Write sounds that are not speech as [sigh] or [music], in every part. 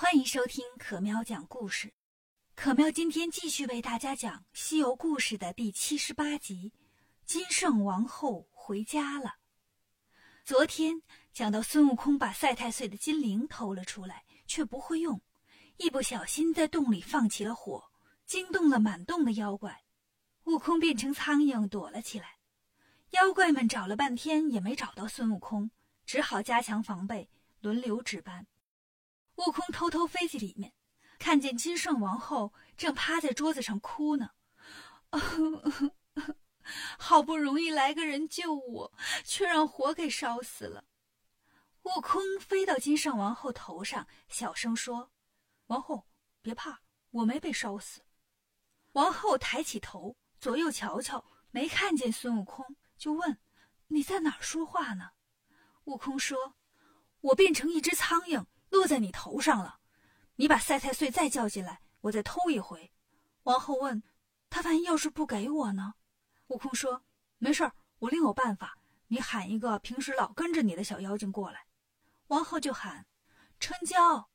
欢迎收听可喵讲故事。可喵今天继续为大家讲《西游故事》的第七十八集《金圣王后回家了》。昨天讲到孙悟空把赛太岁的金铃偷了出来，却不会用，一不小心在洞里放起了火，惊动了满洞的妖怪。悟空变成苍蝇躲了起来，妖怪们找了半天也没找到孙悟空，只好加强防备，轮流值班。悟空偷偷飞进里面，看见金圣王后正趴在桌子上哭呢。[laughs] 好不容易来个人救我，却让火给烧死了。悟空飞到金圣王后头上，小声说：“王后，别怕，我没被烧死。”王后抬起头。左右瞧瞧，没看见孙悟空，就问：“你在哪说话呢？”悟空说：“我变成一只苍蝇，落在你头上了。你把赛太岁再叫进来，我再偷一回。”王后问：“他万一要是不给我呢？”悟空说：“没事儿，我另有办法。你喊一个平时老跟着你的小妖精过来。”王后就喊：“春娇。”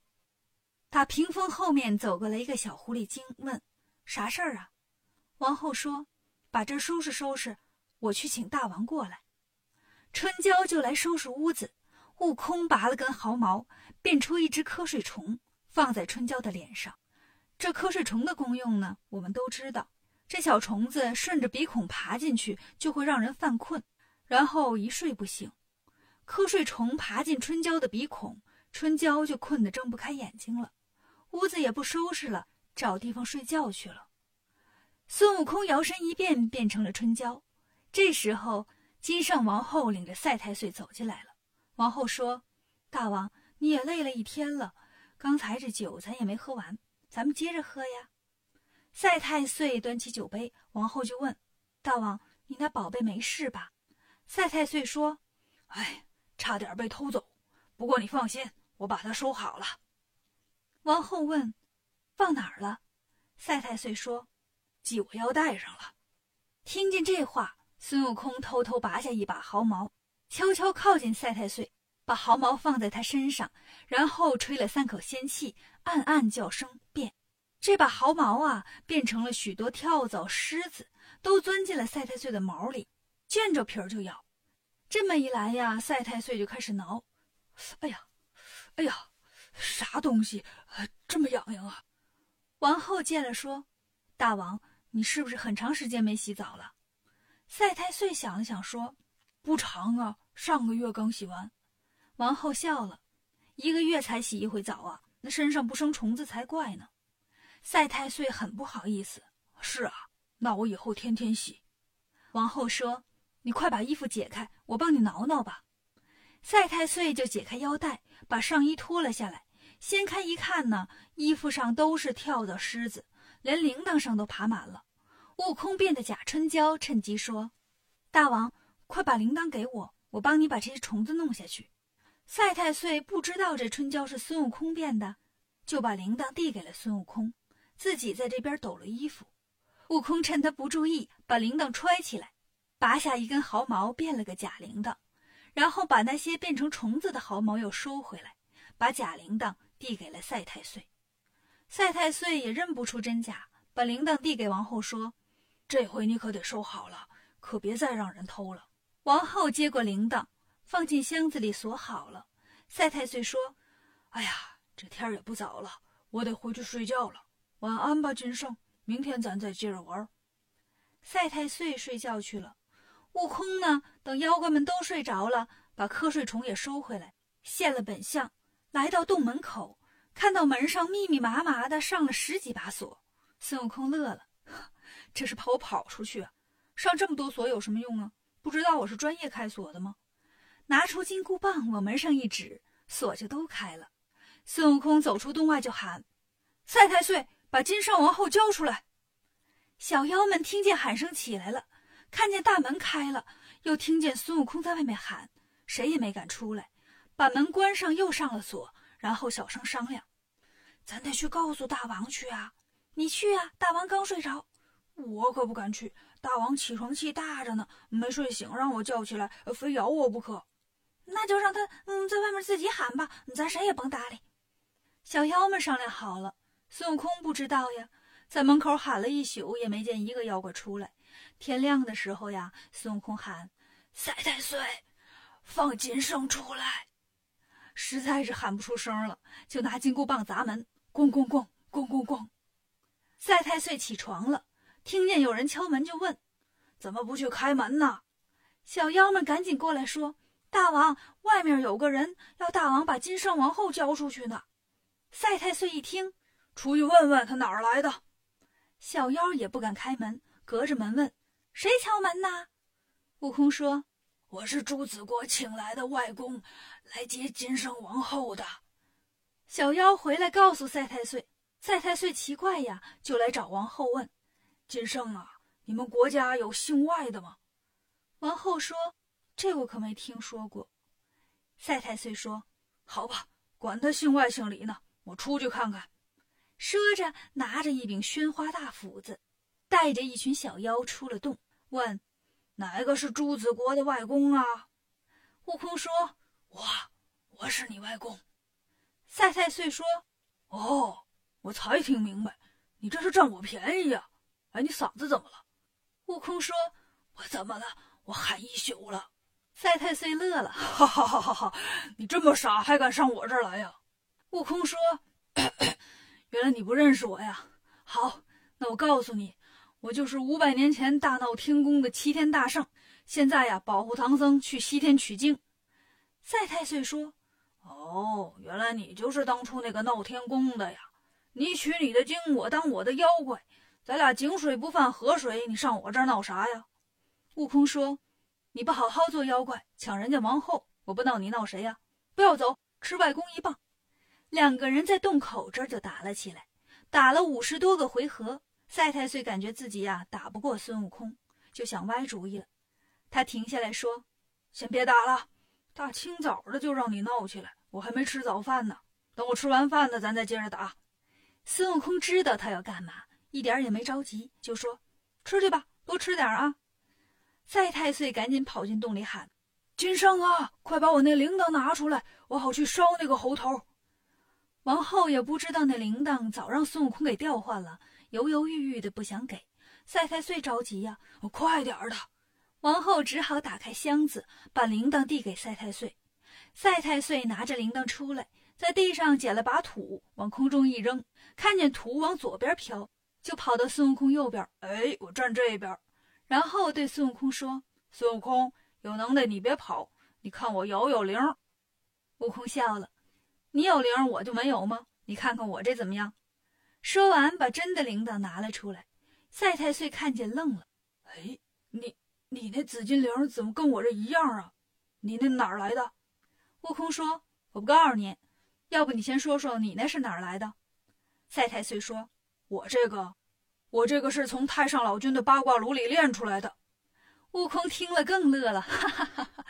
打屏风后面走过来一个小狐狸精，问：“啥事儿啊？”王后说：“把这收拾收拾，我去请大王过来。”春娇就来收拾屋子。悟空拔了根毫毛，变出一只瞌睡虫，放在春娇的脸上。这瞌睡虫的功用呢，我们都知道。这小虫子顺着鼻孔爬进去，就会让人犯困，然后一睡不醒。瞌睡虫爬进春娇的鼻孔，春娇就困得睁不开眼睛了。屋子也不收拾了，找地方睡觉去了。孙悟空摇身一变，变成了春娇。这时候，金圣王后领着赛太岁走进来了。王后说：“大王，你也累了一天了，刚才这酒咱也没喝完，咱们接着喝呀。”赛太岁端起酒杯，王后就问：“大王，你那宝贝没事吧？”赛太岁说：“哎，差点被偷走，不过你放心，我把它收好了。”王后问：“放哪儿了？”赛太岁说。系我腰带上了。听见这话，孙悟空偷偷拔下一把毫毛，悄悄靠近赛太岁，把毫毛放在他身上，然后吹了三口仙气，暗暗叫声变。这把毫毛啊，变成了许多跳蚤、虱子，都钻进了赛太岁的毛里，见着皮儿就咬。这么一来呀，赛太岁就开始挠。哎呀，哎呀，啥东西这么痒痒啊？王后见了说：“大王。”你是不是很长时间没洗澡了？赛太岁想了想说：“不长啊，上个月刚洗完。”王后笑了：“一个月才洗一回澡啊，那身上不生虫子才怪呢。”赛太岁很不好意思：“是啊，那我以后天天洗。”王后说：“你快把衣服解开，我帮你挠挠吧。”赛太岁就解开腰带，把上衣脱了下来，掀开一看呢，衣服上都是跳蚤虱子。连铃铛上都爬满了，悟空变的假春娇趁机说：“大王，快把铃铛给我，我帮你把这些虫子弄下去。”赛太岁不知道这春娇是孙悟空变的，就把铃铛递给了孙悟空，自己在这边抖了衣服。悟空趁他不注意，把铃铛揣起来，拔下一根毫毛变了个假铃铛，然后把那些变成虫子的毫毛又收回来，把假铃铛递给了赛太岁。赛太岁也认不出真假，把铃铛递给王后说：“这回你可得收好了，可别再让人偷了。”王后接过铃铛，放进箱子里锁好了。赛太岁说：“哎呀，这天也不早了，我得回去睡觉了。晚安吧，金圣。明天咱再接着玩。”赛太岁睡觉去了。悟空呢？等妖怪们都睡着了，把瞌睡虫也收回来，现了本相，来到洞门口。看到门上密密麻麻的上了十几把锁，孙悟空乐了，[laughs] 这是怕我跑出去啊！上这么多锁有什么用啊？不知道我是专业开锁的吗？拿出金箍棒往门上一指，锁就都开了。孙悟空走出洞外就喊：“赛太岁，把金圣王后交出来！”小妖们听见喊声起来了，看见大门开了，又听见孙悟空在外面喊，谁也没敢出来，把门关上，又上了锁。然后小声商量：“咱得去告诉大王去啊！你去啊！大王刚睡着，我可不敢去。大王起床气大着呢，没睡醒，让我叫起来，非咬我不可。那就让他嗯，在外面自己喊吧，咱谁也甭搭理。”小妖们商量好了，孙悟空不知道呀，在门口喊了一宿，也没见一个妖怪出来。天亮的时候呀，孙悟空喊：“赛太岁，放金圣出来！”实在是喊不出声了，就拿金箍棒砸门，咣咣咣，咣咣咣。赛太岁起床了，听见有人敲门，就问：“怎么不去开门呢？”小妖们赶紧过来说：“大王，外面有个人要大王把金圣王后交出去呢。”赛太岁一听，出去问问他哪儿来的。小妖也不敢开门，隔着门问：“谁敲门呢？”悟空说：“我是朱子国请来的外公，来接金圣王后的。”小妖回来告诉赛太岁，赛太岁奇怪呀，就来找王后问：“金圣啊，你们国家有姓外的吗？”王后说：“这我可没听说过。”赛太岁说：“好吧，管他姓外姓李呢，我出去看看。”说着，拿着一柄宣花大斧子，带着一群小妖出了洞，问：“哪个是朱子国的外公啊？”悟空说：“我，我是你外公。”赛太岁说：“哦，我才听明白，你这是占我便宜呀！哎，你嗓子怎么了？”悟空说：“我怎么了？”我喊一宿了，赛太岁乐了，[laughs] 哈哈哈哈哈！你这么傻，还敢上我这儿来呀？悟空说：“ [clears throat] 原来你不认识我呀？好，那我告诉你，我就是五百年前大闹天宫的齐天大圣，现在呀，保护唐僧去西天取经。”赛太岁说：“哦，原来你就是当初那个闹天宫的呀！你取你的经，我当我的妖怪，咱俩井水不犯河水，你上我这儿闹啥呀？”悟空说：“你不好好做妖怪，抢人家王后，我不闹你闹谁呀？不要走，吃外公一棒。”两个人在洞口这就打了起来，打了五十多个回合。赛太岁感觉自己呀打不过孙悟空，就想歪主意了。他停下来说：“先别打了，大清早的就让你闹起来，我还没吃早饭呢。等我吃完饭呢，咱再接着打。”孙悟空知道他要干嘛，一点也没着急，就说：“吃去吧，多吃点啊。”赛太岁赶紧跑进洞里喊：“金生啊，快把我那铃铛拿出来，我好去烧那个猴头。”王后也不知道那铃铛早让孙悟空给调换了，犹犹豫豫的不想给。赛太岁着急呀，我快点的！王后只好打开箱子，把铃铛递给赛太岁。赛太岁拿着铃铛出来，在地上捡了把土，往空中一扔，看见土往左边飘，就跑到孙悟空右边。哎，我站这边。然后对孙悟空说：“孙悟空，有能耐你别跑，你看我有有铃。”悟空笑了：“你有铃，我就没有吗？你看看我这怎么样？”说完，把真的铃铛拿了出来。赛太岁看见愣了：“哎，你你那紫金铃怎么跟我这一样啊？你那哪儿来的？”悟空说：“我不告诉你，要不你先说说你那是哪儿来的？”赛太岁说：“我这个。”我这个是从太上老君的八卦炉里炼出来的。悟空听了更乐了，哈哈哈哈！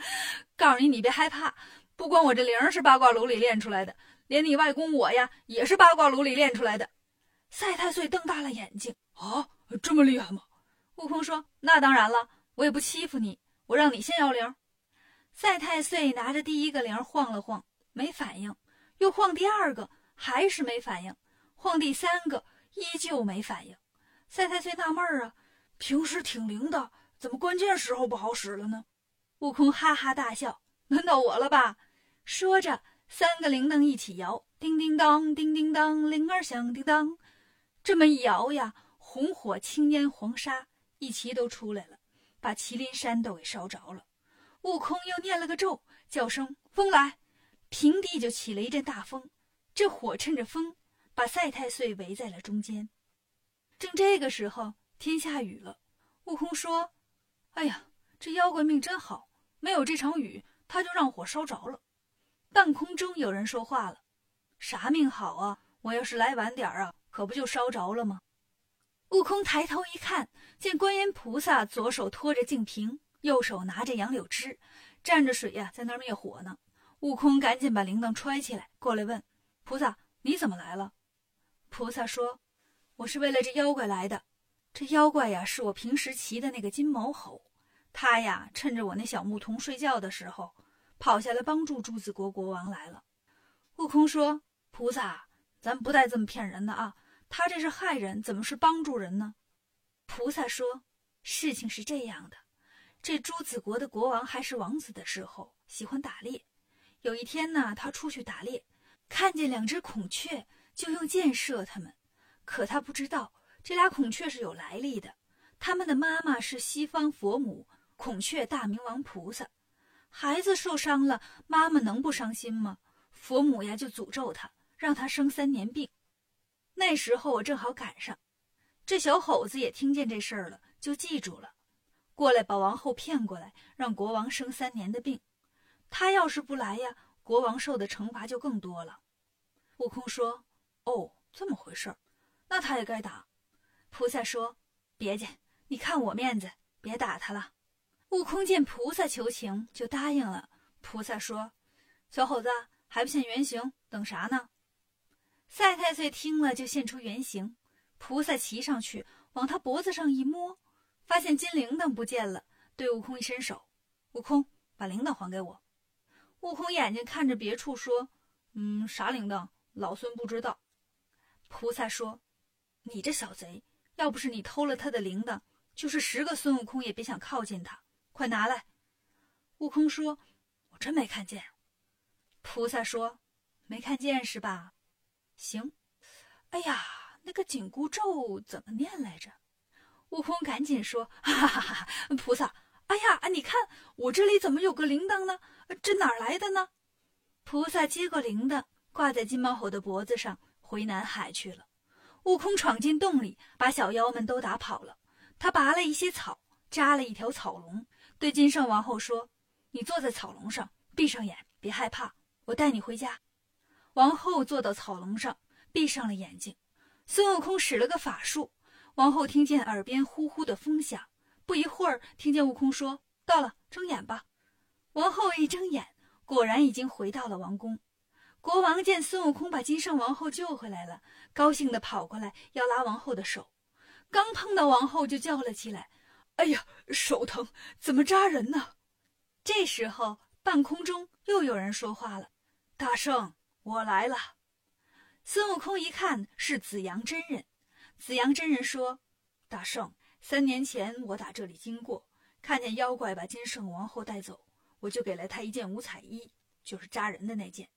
告诉你，你别害怕，不光我这铃是八卦炉里炼出来的，连你外公我呀也是八卦炉里炼出来的。赛太岁瞪大了眼睛，啊，这么厉害吗？悟空说：“那当然了，我也不欺负你，我让你先摇铃。”赛太岁拿着第一个铃晃了晃，没反应，又晃第二个，还是没反应，晃第三个，依旧没反应。赛太岁纳闷儿啊，平时挺灵的，怎么关键时候不好使了呢？悟空哈哈大笑：“轮到我了吧？”说着，三个铃铛一起摇，叮叮当，叮叮当，铃儿响叮当。这么一摇呀，红火、青烟、黄沙一齐都出来了，把麒麟山都给烧着了。悟空又念了个咒，叫声“风来”，平地就起了一阵大风。这火趁着风，把赛太岁围在了中间。正这个时候，天下雨了。悟空说：“哎呀，这妖怪命真好，没有这场雨，他就让火烧着了。”半空中有人说话了：“啥命好啊？我要是来晚点啊，可不就烧着了吗？”悟空抬头一看，见观音菩萨左手托着净瓶，右手拿着杨柳枝，蘸着水呀，在那儿灭火呢。悟空赶紧把铃铛揣起来，过来问：“菩萨，你怎么来了？”菩萨说。我是为了这妖怪来的，这妖怪呀是我平时骑的那个金毛猴，他呀趁着我那小牧童睡觉的时候，跑下来帮助朱子国国王来了。悟空说：“菩萨，咱不带这么骗人的啊！他这是害人，怎么是帮助人呢？菩萨说：“事情是这样的，这朱子国的国王还是王子的时候，喜欢打猎。有一天呢，他出去打猎，看见两只孔雀，就用箭射它们。可他不知道，这俩孔雀是有来历的，他们的妈妈是西方佛母孔雀大明王菩萨。孩子受伤了，妈妈能不伤心吗？佛母呀，就诅咒他。”让他生三年病，那时候我正好赶上，这小猴子也听见这事儿了，就记住了，过来把王后骗过来，让国王生三年的病。他要是不来呀，国王受的惩罚就更多了。悟空说：“哦，这么回事，那他也该打。”菩萨说：“别介，你看我面子，别打他了。”悟空见菩萨求情，就答应了。菩萨说：“小伙子还不现原形，等啥呢？”赛太岁听了，就现出原形。菩萨骑上去，往他脖子上一摸，发现金铃铛不见了，对悟空一伸手：“悟空，把铃铛还给我。”悟空眼睛看着别处，说：“嗯，啥铃铛？老孙不知道。”菩萨说：“你这小贼，要不是你偷了他的铃铛，就是十个孙悟空也别想靠近他。快拿来！”悟空说：“我真没看见。”菩萨说：“没看见是吧？”行，哎呀，那个紧箍咒怎么念来着？悟空赶紧说：“哈哈哈！哈菩萨，哎呀，你看我这里怎么有个铃铛呢？这哪来的呢？”菩萨接过铃铛，挂在金毛猴的脖子上，回南海去了。悟空闯进洞里，把小妖们都打跑了。他拔了一些草，扎了一条草笼，对金圣王后说：“你坐在草笼上，闭上眼，别害怕，我带你回家。”王后坐到草笼上，闭上了眼睛。孙悟空使了个法术，王后听见耳边呼呼的风响。不一会儿，听见悟空说：“到了，睁眼吧。”王后一睁眼，果然已经回到了王宫。国王见孙悟空把金圣王后救回来了，高兴地跑过来要拉王后的手，刚碰到王后就叫了起来：“哎呀，手疼，怎么扎人呢？”这时候，半空中又有人说话了：“大圣。”我来了，孙悟空一看是紫阳真人。紫阳真人说：“大圣，三年前我打这里经过，看见妖怪把金圣王后带走，我就给了他一件五彩衣，就是扎人的那件。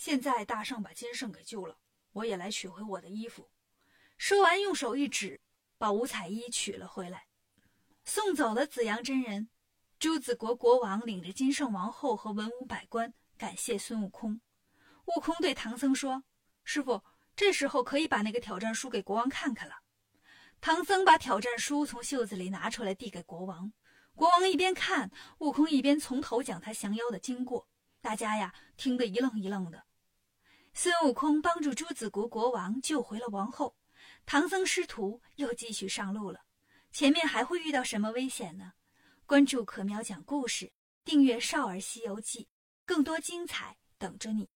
现在大圣把金圣给救了，我也来取回我的衣服。”说完，用手一指，把五彩衣取了回来，送走了紫阳真人。朱子国国王领着金圣王后和文武百官感谢孙悟空。悟空对唐僧说：“师傅，这时候可以把那个挑战书给国王看看了。”唐僧把挑战书从袖子里拿出来，递给国王。国王一边看，悟空一边从头讲他降妖的经过。大家呀，听得一愣一愣的。孙悟空帮助朱子国国王救回了王后，唐僧师徒又继续上路了。前面还会遇到什么危险呢？关注可喵讲故事，订阅《少儿西游记》，更多精彩等着你。